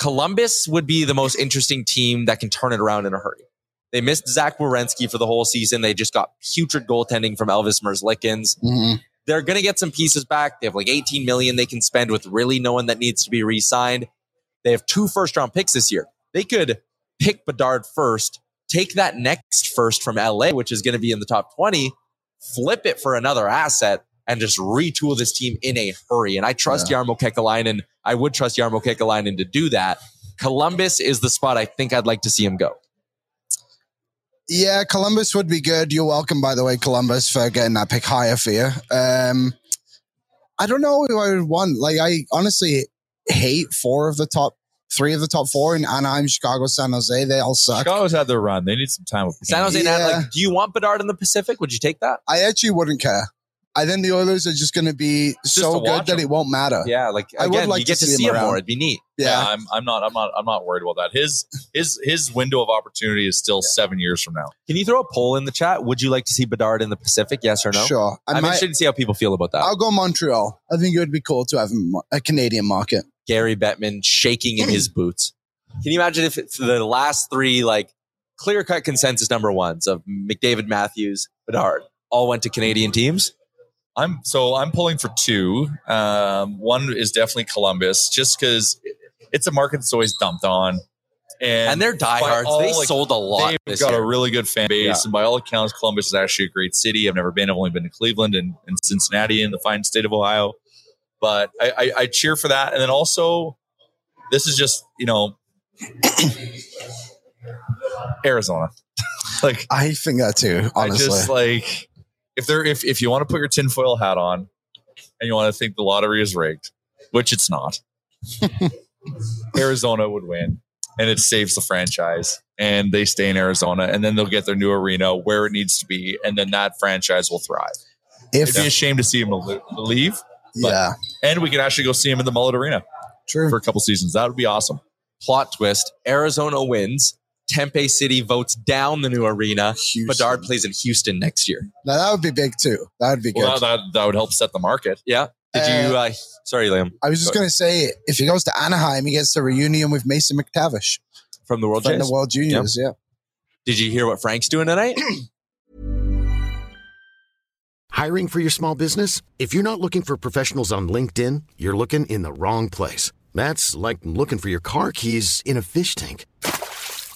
Columbus would be the most interesting team that can turn it around in a hurry. They missed Zach Werenski for the whole season. They just got putrid goaltending from Elvis Merzlikins Mhm. They're going to get some pieces back. They have like 18 million they can spend with really no one that needs to be re-signed. They have two first round picks this year. They could pick Bedard first, take that next first from LA, which is going to be in the top 20, flip it for another asset and just retool this team in a hurry. And I trust Jarmo Kekalainen. I would trust Jarmo Kekalainen to do that. Columbus is the spot I think I'd like to see him go. Yeah, Columbus would be good. You're welcome, by the way, Columbus, for getting that pick higher for you. Um, I don't know who I would want. Like, I honestly hate four of the top, three of the top four in Anaheim, Chicago, San Jose. They all suck. Chicago's had their run. They need some time with San Jose, Yeah. like, do you want Bedard in the Pacific? Would you take that? I actually wouldn't care. I think the Oilers are just going to be Just so to good that them. it won't matter. Yeah, like I would like you get to to see see him him more. It'd be neat. Yeah, Yeah. I'm, I'm not. I'm not. I'm not worried about that. His his his window of opportunity is still seven years from now. Can you throw a poll in the chat? Would you like to see Bedard in the Pacific? Yes or no? Sure. I I'm might- interested to see how people feel about that. I'll go Montreal. I think it would be cool to have a Canadian market. Gary Bettman shaking in his boots. Can you imagine if it's the last three like clear cut consensus number ones of McDavid, Matthews, Bedard all went to Canadian teams? I'm so I'm pulling for two. Um, one is definitely Columbus, just because it's a market that's always dumped on, and, And they're diehards. all, They like, sold a lot They've this got year. a really good fan base, Yeah. and by all accounts, Columbus is actually a great city. I've never been. I've only been to Cleveland and, and Cincinnati in the fine state of Ohio. But I, I, I cheer for that, and then also, this is just you know, Arizona. like I think that too, honestly. I just like if they're if if you want to put your tinfoil hat on and you want to think the lottery is rigged, which it's not. Arizona would win and it saves the franchise and they stay in Arizona and then they'll get their new arena where it needs to be and then that franchise will thrive. if, It'd be a shame to see him leave but- yeah, and we could actually go see him in the Mullet Arena true. for a couple seasons. That would be awesome. Plot twist: Arizona wins. Tempe City votes down the new arena. Houston. Bedard plays in Houston next year. Now, that would be big too. That would be good. Well, that, that, that would help set the market. Yeah. Did you? Uh, sorry, Liam. I was just going to say, if he goes to Anaheim, he gets the reunion with Mason McTavish From the World from Chase. the World Juniors. Yeah. Did you hear what Frank's doing tonight? Hiring for your small business? If you're not looking for professionals on LinkedIn, you're looking in the wrong place. That's like looking for your car keys in a fish tank.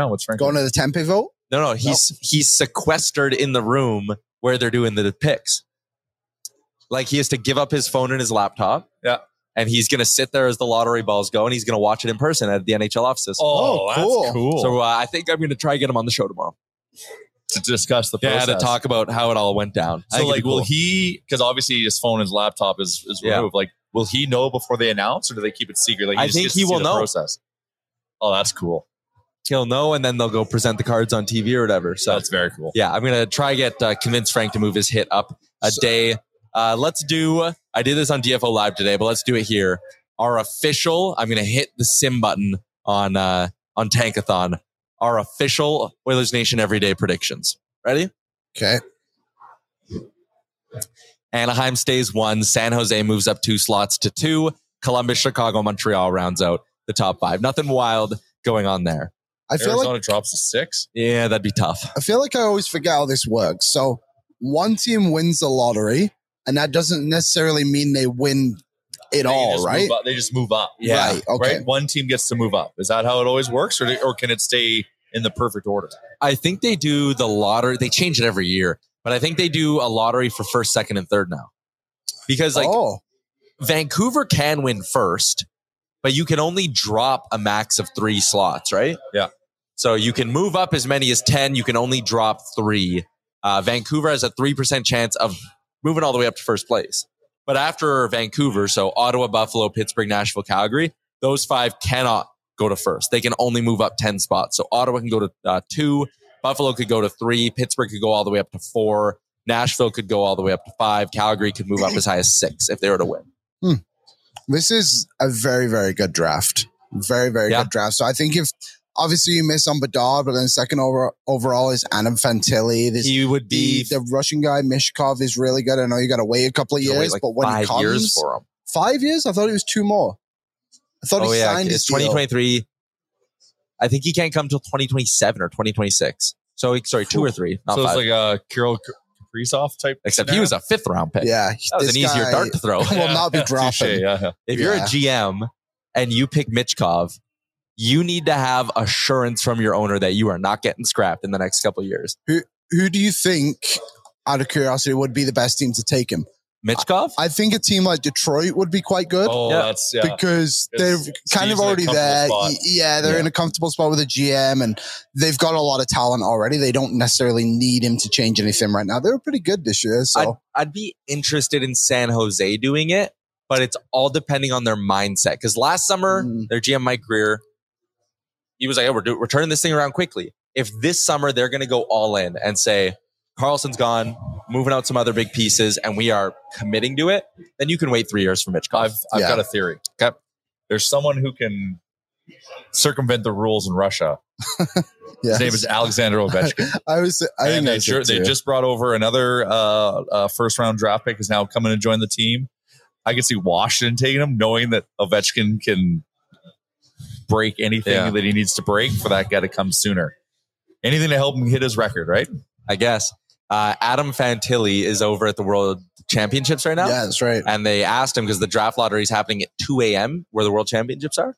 No, what's Frank? Going to the Tempe vote? No, no, he's he's sequestered in the room where they're doing the picks. Like he has to give up his phone and his laptop. Yeah. And he's going to sit there as the lottery balls go, and he's going to watch it in person at the NHL offices. Oh, Oh, that's cool. cool. So uh, I think I'm going to try to get him on the show tomorrow. to discuss the Yeah, process. to talk about how it all went down. So, like, it'd will cool. he? Because obviously his phone, and his laptop is is Yeah. removed. Like, will he know before they announce, or do they keep it secret? Like, I just think gets he see will know. Process. Oh, that's cool. He'll know, and then they'll go present the cards on TV or whatever. So That's very cool. yeah, I'm gonna try get uh, convince Frank to move his hit up a So- day. Uh, let's do. I did this on DFO Live today, but let's do it here. Our official. I'm gonna hit the sim button on uh, on Tankathon. Our official Oilers Nation everyday predictions. Ready? Okay. Anaheim stays one. San Jose moves up two slots to two. Columbus, Chicago, Montreal rounds out the top five. Nothing wild going on there. I feel Arizona like drops to six. Yeah, that'd be tough. I feel like I always forget how this works. So one team wins the lottery, and that doesn't necessarily mean they win it They all, just right? move up- They just move up. Yeah. Right. Okay. Right. One team gets to move up. Is that how it always works, or or can it stay in the perfect order? I think they do the lottery. They change it every year, but I think they do a lottery for first, second, and third now. Because like oh, Vancouver can win first, but you can only drop a max of three slots, right? Yeah. So you can move up as many as 10. You can only drop three. Uh, Vancouver has a 3% chance of moving all the way up to first place. But after Vancouver, so Ottawa, Buffalo, Pittsburgh, Nashville, Calgary, those five cannot go to first. They can only move up 10 spots. So Ottawa can go to uh, two, Buffalo could go to three, Pittsburgh could go all the way up to four, Nashville could go all the way up to five, Calgary could move up as high as six if they were to win. this is a very, very good draft. Very, very Yeah. good draft. So I think if obviously you miss on Bedard, but then second over overall is Adam Fantilli. This He would the, be the Russian guy Michkov is really good. I know you got to wait a couple of years, like, but when he comes, years for him. five years, I thought it was two more. I thought Oh he yeah, signed his it's deal. 2023. I think he can't come till 2027 or 2026. So sorry, two or three, not so five. it's like a Kirill Kaprizov type. Except he was a fifth round pick. Yeah, that was this an easier dart to throw. will not be Touche, dropping. yeah, yeah. if you're a GM and you pick Michkov, you need to have assurance from your owner that you are not getting scrapped in the next couple of years. Who who do you think, out of curiosity, would be the best team to take him? Michkov? I think a team like Detroit would be quite good. Oh, Yeah. that's yeah. because they're It's- kind Steve's of already there. spot. Yeah, they're Yeah. in a comfortable spot with a GM and they've got a lot of talent already. They don't necessarily need him to change anything right now. They were pretty good this year. I'd, So I'd be interested in San Jose doing it, but it's all depending on their mindset. Because last summer, Mm. their GM Mike Grier, he was like, oh, we're, do- we're turning this thing around quickly. If this summer they're going to go all in and say, Carlson's gone, moving out some other big pieces, and we are committing to it, then you can wait three years for Mitch I've I've Yeah. got a theory. Okay. There's someone who can circumvent the rules in Russia. Yes. His name is Alexander Ovechkin. I was. I think and they, that's they just brought over another uh, uh, first round draft pick is now coming to join the team. I can see Washington taking him, knowing that Ovechkin can break anything Yeah. that he needs to break for that guy to come sooner. Anything to help him hit his record, right? I guess. Uh, Adam Fantilli is over at the World Championships right now. Yeah, that's right. And they asked him because the draft lottery is happening at 2 a.m. where the World Championships are.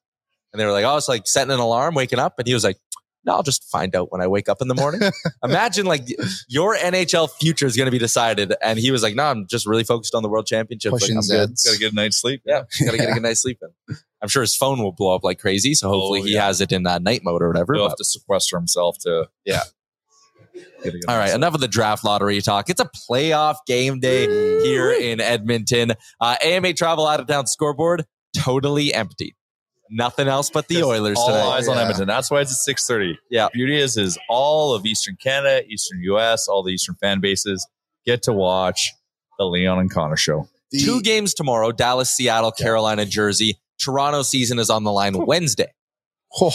And they were like, oh, it's like setting an alarm, waking up. And he was like, no, I'll just find out when I wake up in the morning. Imagine like your NHL future is going to be decided. And he was like, no, I'm just really focused on the World championship. Pushing I'm good. Got to get a night's sleep. Yeah, got to get a good night's sleep in. I'm sure his phone will blow up like crazy. So hopefully Oh, he has it in uh, night mode or whatever. He'll but- have to sequester himself to Yeah. get a good All right, enough of the draft lottery talk. It's a playoff game day here in Edmonton. Uh, AMA Travel out of town scoreboard totally empty. Nothing else but the Oilers all today. eyes on Yeah. Edmonton. That's why it's at six thirty. Yeah. beauty is is all of Eastern Canada, Eastern US, all the Eastern fan bases get to watch the Leon and Connor show. The- Two games tomorrow: Dallas, Seattle, Carolina, Jersey. Toronto season is on the line Wednesday. Oh,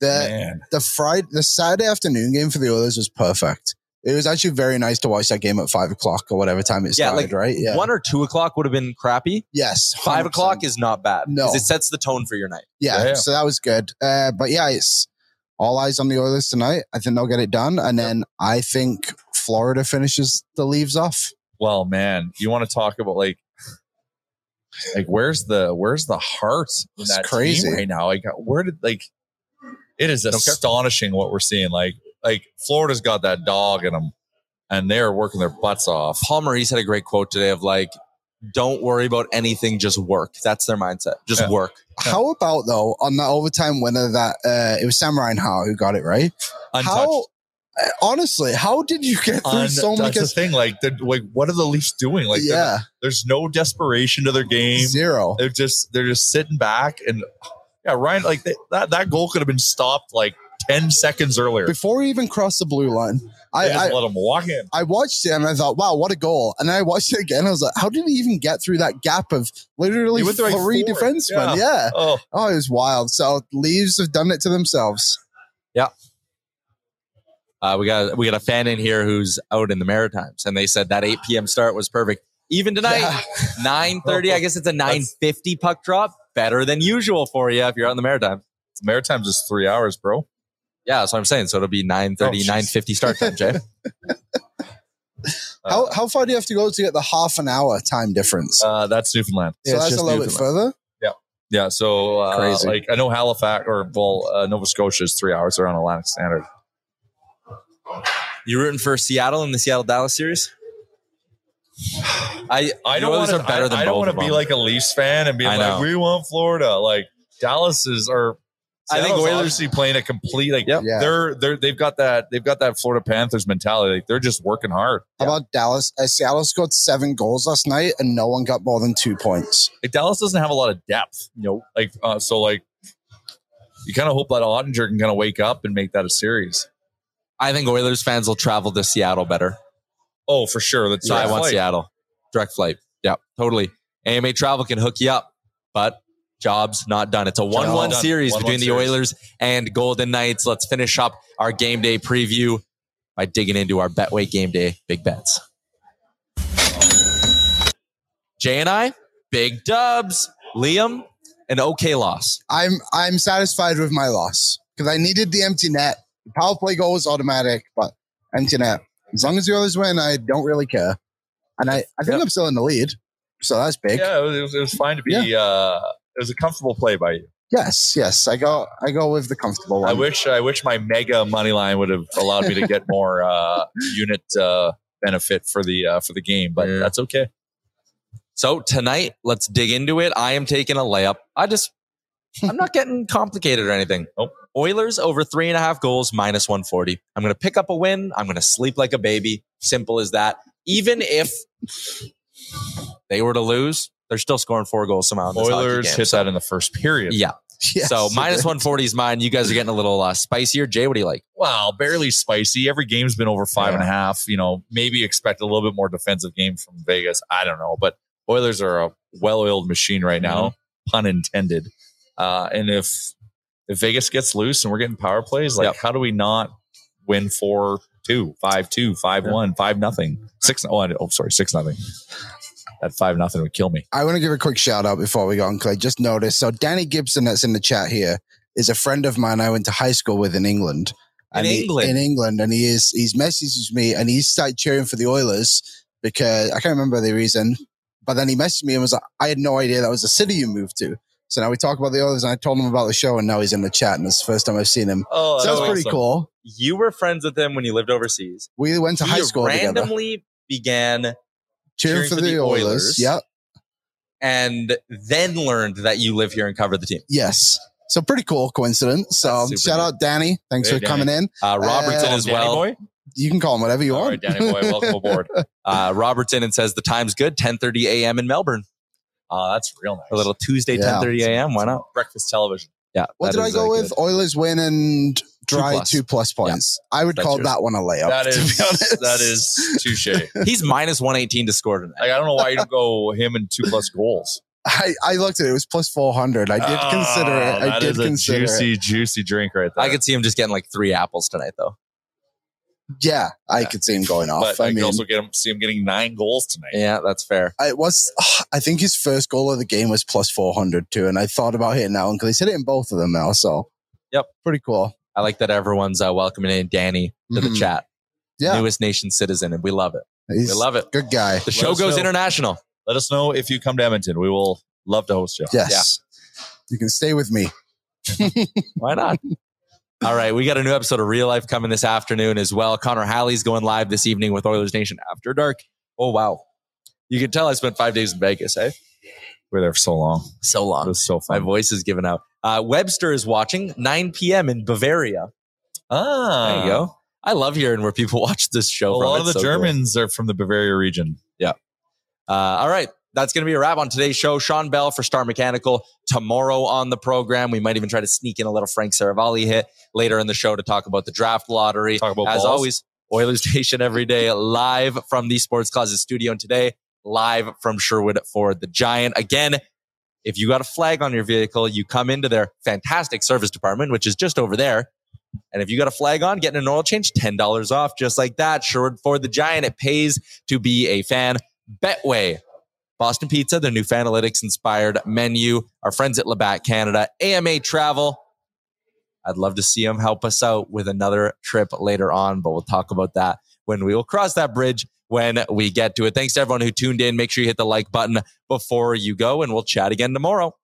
the Man, the Friday, the Saturday afternoon game for the Oilers was perfect. It was actually very nice to watch that game at five o'clock or whatever time it Yeah, started. like right? Yeah. One or two o'clock would have been crappy. yes. Five 100%. o'clock is not bad. No. 'cause it sets the tone for your night. Yeah, Yeah, yeah. So that was good. Uh, but yeah, it's all eyes on the Oilers tonight. I think they'll get it done, and then I think Florida finishes the leaves off. well, man, you want to talk about like, like where's the where's the heart in It's that crazy. team right now? Like, where did like? It is astonishing what we're seeing. Like, like Florida's got that dog in them, and they're working their butts off. Paul Maurice had a great quote today of like, "Don't worry about anything, just work." That's their mindset. Just Yeah. work. How about though on that overtime winner that uh, it was Sam Reinhart who got it right? Untouched. How uh, honestly, how did you get through Un- so much? that's the thing. Like, like, what are the Leafs doing? Like, yeah, there's no desperation to their game. zero. They're just they're just sitting back and yeah, Ryan. Like they, that that goal could have been stopped like ten seconds earlier. Before he even crossed the blue line, They I, just I let him walk in. I watched it and I thought, wow, what a goal! And then I watched it again. I was like, how did he even get through that gap of literally He went like, three four. defensemen? Yeah. Yeah. Oh, Oh, it was wild. So Leaves have done it to themselves. Yeah. Uh, we got we got a fan in here who's out in the Maritimes, and they said that 8 p.m. start was perfect. Even tonight, Yeah. 9:30. I guess it's a 9:50 puck drop. Better than usual for you if you're out in the Maritimes. Maritimes is three hours, bro. Yeah, that's what I'm saying. So it'll be 9:30, Oh, 9:50 start time, Jay. Uh, how how far do you have to go to get the half an hour time difference? Uh, that's Newfoundland. so it's that's a little bit further. Yeah, Yeah. so uh, Crazy. like I know Halifax or well, uh, Nova Scotia is three hours. They're on Atlantic Standard. You rooting for Seattle in the Seattle Dallas series? I I don't want to. are better I, than I don't want to be like a Leafs fan and be like, we want Florida. Like Dallas is or. I think Seattle's Oilers- see playing a complete like Yep. Yeah. they're they're they've got that they've got that Florida Panthers mentality like they're just working hard. How about Dallas? Uh, Seattle scored seven goals last night, and no one got more than two points. Like Dallas doesn't have a lot of depth, you know. Like uh, so, like you kind of hope that Oettinger can kind of wake up and make that a series. I think Oilers fans will travel to Seattle better. Oh, for sure. That's So I want Seattle. Direct flight. Yeah, totally. AMA Travel can hook you up, but job's not done. It's a 1 1 series 1-1 between the series. Oilers and Golden Knights. Let's finish up our game day preview by digging into our Betway game day big bets. Jay and I, big dubs. Liam, an okay loss. I'm I'm satisfied with my loss because I needed the empty net. The power play goal was automatic, but empty net. As long as the others win, I don't really care. And I, I think Yep. I'm still in the lead, so that's big. Yeah, it was, it was, it was fine to be. Uh, it was a comfortable play by you. Yes, yes, I go I go with the comfortable one. I wish I wish my mega money line would have allowed me to get more uh, unit uh, benefit for the uh, for the game, but Yeah. that's okay. So tonight, let's dig into it. I am taking a layup. I just, I'm not getting complicated or anything. Nope. Oilers over three and a half goals, minus 140. I'm going to pick up a win. I'm going to sleep like a baby. Simple as that. Even if they were to lose, they're still scoring four goals somehow. In this Oilers game. hit So, that in the first period. Yeah. Yes, so it minus did. 140 is mine. You guys are getting a little uh, spicier. Jay, what do you like? Wow, barely spicy. Every game's been over five and a half. You know, maybe expect a little bit more defensive game from Vegas. I don't know, but Oilers are a well-oiled machine right now, pun intended. Uh, and if if Vegas gets loose and we're getting power plays, like Yep. how do we not win four two, five two, five one, five nothing, six? Oh, I- oh, sorry, six nothing. That five nothing would kill me. I want to give a quick shout out before we go on, because I just noticed. So Danny Gibson, that's in the chat here, is a friend of mine I went to high school with in England. In he- England? in England, and he is he's messages me and he started cheering for the Oilers because I can't remember the reason, but then he messaged me and was like, I had no idea that was the city you moved to. So now we talk about the Oilers, and I told him about the show, and now he's in the chat, and it's the first time I've seen him. Oh, so that's pretty cool. You were friends with him when you lived overseas. We went to He high school together, randomly began cheering, for, the, Oilers. Oilers. Yep. and then learned that you live here and cover the team. Yes. So pretty cool coincidence. So That's super shout neat. out Danny. Thanks Hey, for Danny. coming in. Uh, Robertson Uh, as Danny well. boy? You can call him whatever you All want. right, Danny boy, welcome aboard. Uh, Robertson and says the time's good, 10:30 a.m. in Melbourne. Oh, that's real nice. A little Tuesday, Yeah. 10:30 a.m. Why not? breakfast television. Yeah. What did I go uh, with? good. Oilers win and dry plus. two plus points. I would That's call yours. that one a layup. That is, to be that is touche. He's minus 118 to score tonight. Like, I don't know why you don't go him and two plus goals. I, I looked at it. It was plus four hundred. I did consider it. Ah, I Oh, That did is a consider juicy, it. juicy drink right there. I could see him just getting like three apples tonight, though. Yeah, I Yeah. could see him going off. but I I, could mean, also get him, see him getting nine goals tonight. Yeah, that's fair. I was. I think his first goal of the game was plus four hundred too, and I thought about hitting that one because he's hit it in both of them now. So, Yep. pretty cool. I like that everyone's uh, welcoming in Danny to the Mhm. chat. Yeah, Newest nation citizen, and we love it. he's We love it. good guy. The show goes know. international. Let us know if you come to Edmonton. We will love to host you. Yes, you can stay with me. Why not? All right, we got a new episode of Real Life coming this afternoon as well. Connor Halley's going live this evening with Oilers Nation After Dark. Oh wow, you can tell I spent five days in Vegas. Eh, We were there for so long. so long. It long. was so fun. My voice is giving out. Uh, Webster is watching 9 p.m. in Bavaria. Ah, There you go. I love hearing where people watch this A show. from. lot of the so cool. Germans are from the Bavaria region. Yeah. Uh, all right. That's going to be a wrap on today's show. Sean Bell for Star Mechanical tomorrow on the program. We might even try to sneak in a little Frank Seravalli hit later in the show to talk about the draft lottery. Talk about As balls. always, Oilers Nation every day live from the Sports Closet studio. And today, live from Sherwood Ford the Giant. Again, if you got a flag on your vehicle, you come into their fantastic service department, which is just over there. And if you got a flag on, getting an oil change, $10 off, just like that. Sherwood Ford the Giant. It pays to be a fan. Betway, Boston Pizza, their new Fanalytics inspired menu. Our friends at Labatt Canada, AMA Travel. I'd love to see them help us out with another trip later on, but we'll talk about that when we will cross that bridge when we get to it. Thanks to everyone who tuned in. Make sure you hit the like button before you go, and we'll chat again tomorrow.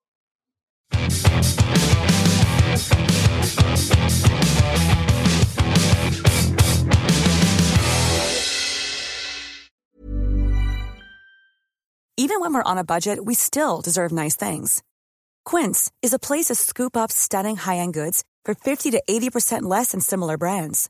Even when we're on a budget, we still deserve nice things. Quince is a place to scoop up stunning high-end goods for 50 to 80% less than similar brands.